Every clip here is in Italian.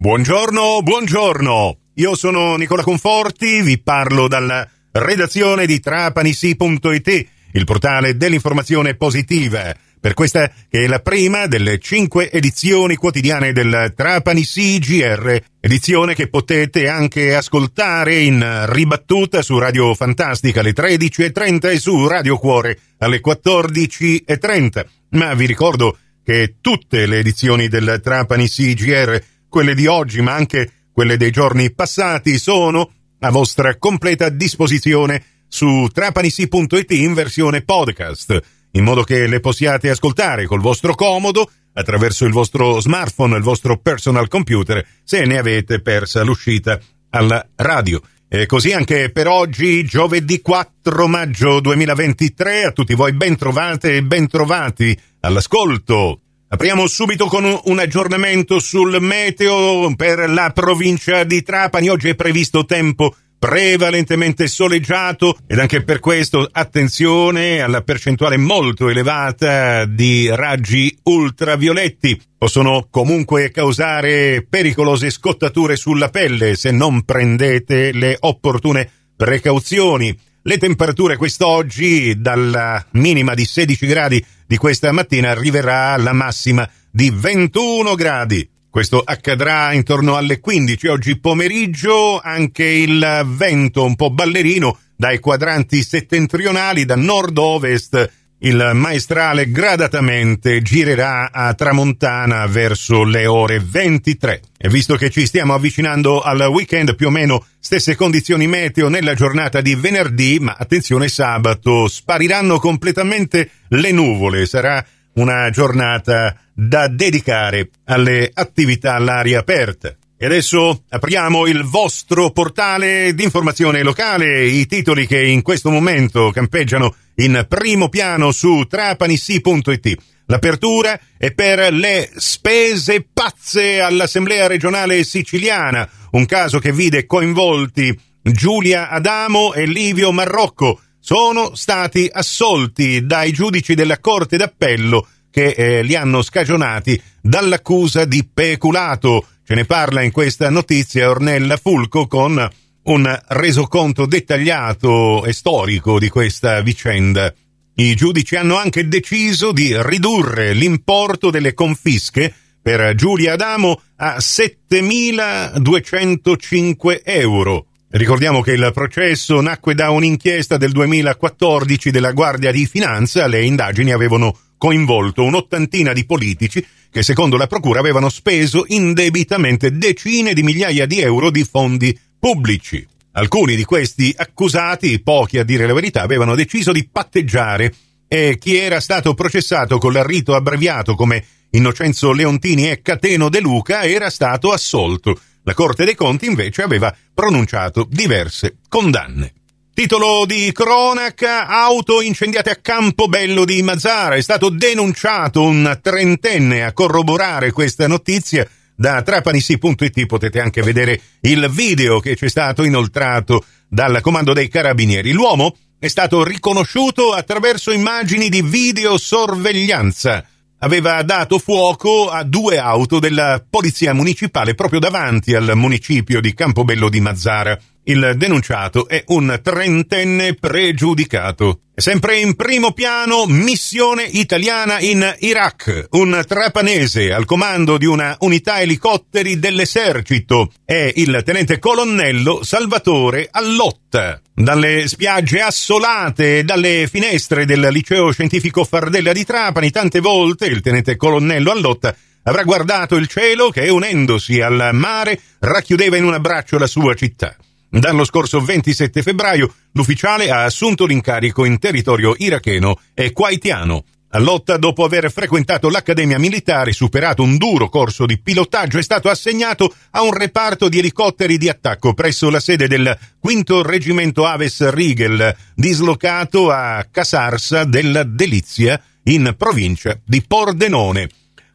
Buongiorno, buongiorno. Io sono Nicola Conforti, vi parlo dalla redazione di Trapanisi.it, il portale dell'informazione positiva. Per questa che è la prima delle cinque edizioni quotidiane del Trapani CGR, edizione che potete anche ascoltare in ribattuta su Radio Fantastica alle 13.30 e su Radio Cuore alle 14.30. Ma vi ricordo che tutte le edizioni del Trapani CGR quelle di oggi, ma anche quelle dei giorni passati, sono a vostra completa disposizione su trapanisi.it in versione podcast, in modo che le possiate ascoltare col vostro comodo attraverso il vostro smartphone, il vostro personal computer, se ne avete persa l'uscita alla radio. E così anche per oggi, giovedì 4 maggio 2023, a tutti voi ben trovate e ben trovati all'ascolto Apriamo subito con un aggiornamento sul meteo per la provincia di Trapani. Oggi è previsto tempo prevalentemente soleggiato ed anche per questo attenzione alla percentuale molto elevata di raggi ultravioletti. Possono comunque causare pericolose scottature sulla pelle se non prendete le opportune precauzioni. Le temperature quest'oggi, dalla minima di 16 gradi di questa mattina, arriverà alla massima di 21 gradi. Questo accadrà intorno alle 15 oggi pomeriggio, anche il vento un po' ballerino dai quadranti settentrionali da nord-ovest il maestrale gradatamente girerà a tramontana verso le ore 23. E visto che ci stiamo avvicinando al weekend, più o meno stesse condizioni meteo nella giornata di venerdì, ma attenzione sabato, spariranno completamente le nuvole. Sarà una giornata da dedicare alle attività all'aria aperta. E adesso apriamo il vostro portale di informazione locale, i titoli che in questo momento campeggiano in primo piano su trapanissi.it. L'apertura è per le spese pazze all'Assemblea regionale siciliana, un caso che vide coinvolti Giulia Adamo e Livio Marrocco. Sono stati assolti dai giudici della Corte d'Appello che eh, li hanno scagionati dall'accusa di peculato Ce ne parla in questa notizia Ornella Fulco con un resoconto dettagliato e storico di questa vicenda. I giudici hanno anche deciso di ridurre l'importo delle confische per Giulia Adamo a 7.205 euro. Ricordiamo che il processo nacque da un'inchiesta del 2014 della Guardia di Finanza, le indagini avevano coinvolto un'ottantina di politici che secondo la Procura avevano speso indebitamente decine di migliaia di euro di fondi pubblici. Alcuni di questi accusati, pochi a dire la verità, avevano deciso di patteggiare e chi era stato processato con l'arrito abbreviato come Innocenzo Leontini e Cateno De Luca era stato assolto. La Corte dei Conti invece aveva pronunciato diverse condanne. Titolo di cronaca, auto incendiate a Campobello di Mazzara. È stato denunciato un trentenne a corroborare questa notizia. Da trapanisi.it potete anche vedere il video che ci è stato inoltrato dal comando dei carabinieri. L'uomo è stato riconosciuto attraverso immagini di videosorveglianza. Aveva dato fuoco a due auto della polizia municipale proprio davanti al municipio di Campobello di Mazzara. Il denunciato è un trentenne pregiudicato. Sempre in primo piano, missione italiana in Iraq. Un trapanese al comando di una unità elicotteri dell'esercito è il tenente colonnello Salvatore Allotta. Dalle spiagge assolate e dalle finestre del liceo scientifico Fardella di Trapani, tante volte il tenente colonnello Allotta avrà guardato il cielo che, unendosi al mare, racchiudeva in un abbraccio la sua città. Dallo scorso 27 febbraio l'ufficiale ha assunto l'incarico in territorio iracheno e quaitiano. A lotta, dopo aver frequentato l'Accademia Militare, superato un duro corso di pilotaggio, è stato assegnato a un reparto di elicotteri di attacco presso la sede del quinto reggimento Aves Riegel, dislocato a Casarsa della Delizia, in provincia di Pordenone.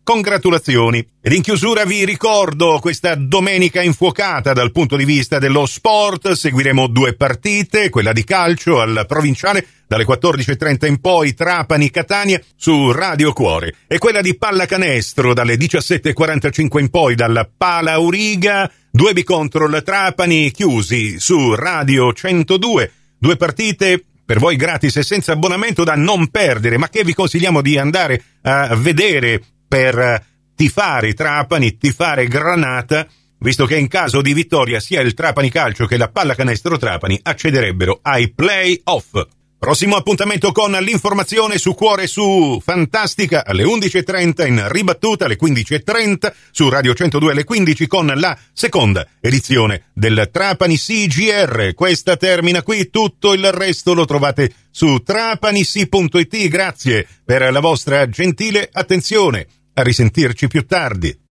Congratulazioni. Ed in chiusura vi ricordo questa domenica infuocata dal punto di vista dello sport, seguiremo due partite, quella di calcio al provinciale dalle 14.30 in poi Trapani-Catania su Radio Cuore. E quella di pallacanestro dalle 17.45 in poi dalla Pala Uriga, due bicontrol Trapani chiusi su Radio 102, due partite per voi gratis e senza abbonamento da non perdere, ma che vi consigliamo di andare a vedere per tifare Trapani, tifare Granata, visto che in caso di vittoria sia il Trapani Calcio che la pallacanestro Trapani accederebbero ai play-off. Prossimo appuntamento con l'informazione su Cuore su Fantastica alle 11.30 in ribattuta alle 15.30 su Radio 102 alle 15 con la seconda edizione del Trapani CGR. Questa termina qui, tutto il resto lo trovate su trapanisi.it. Grazie per la vostra gentile attenzione. A risentirci più tardi.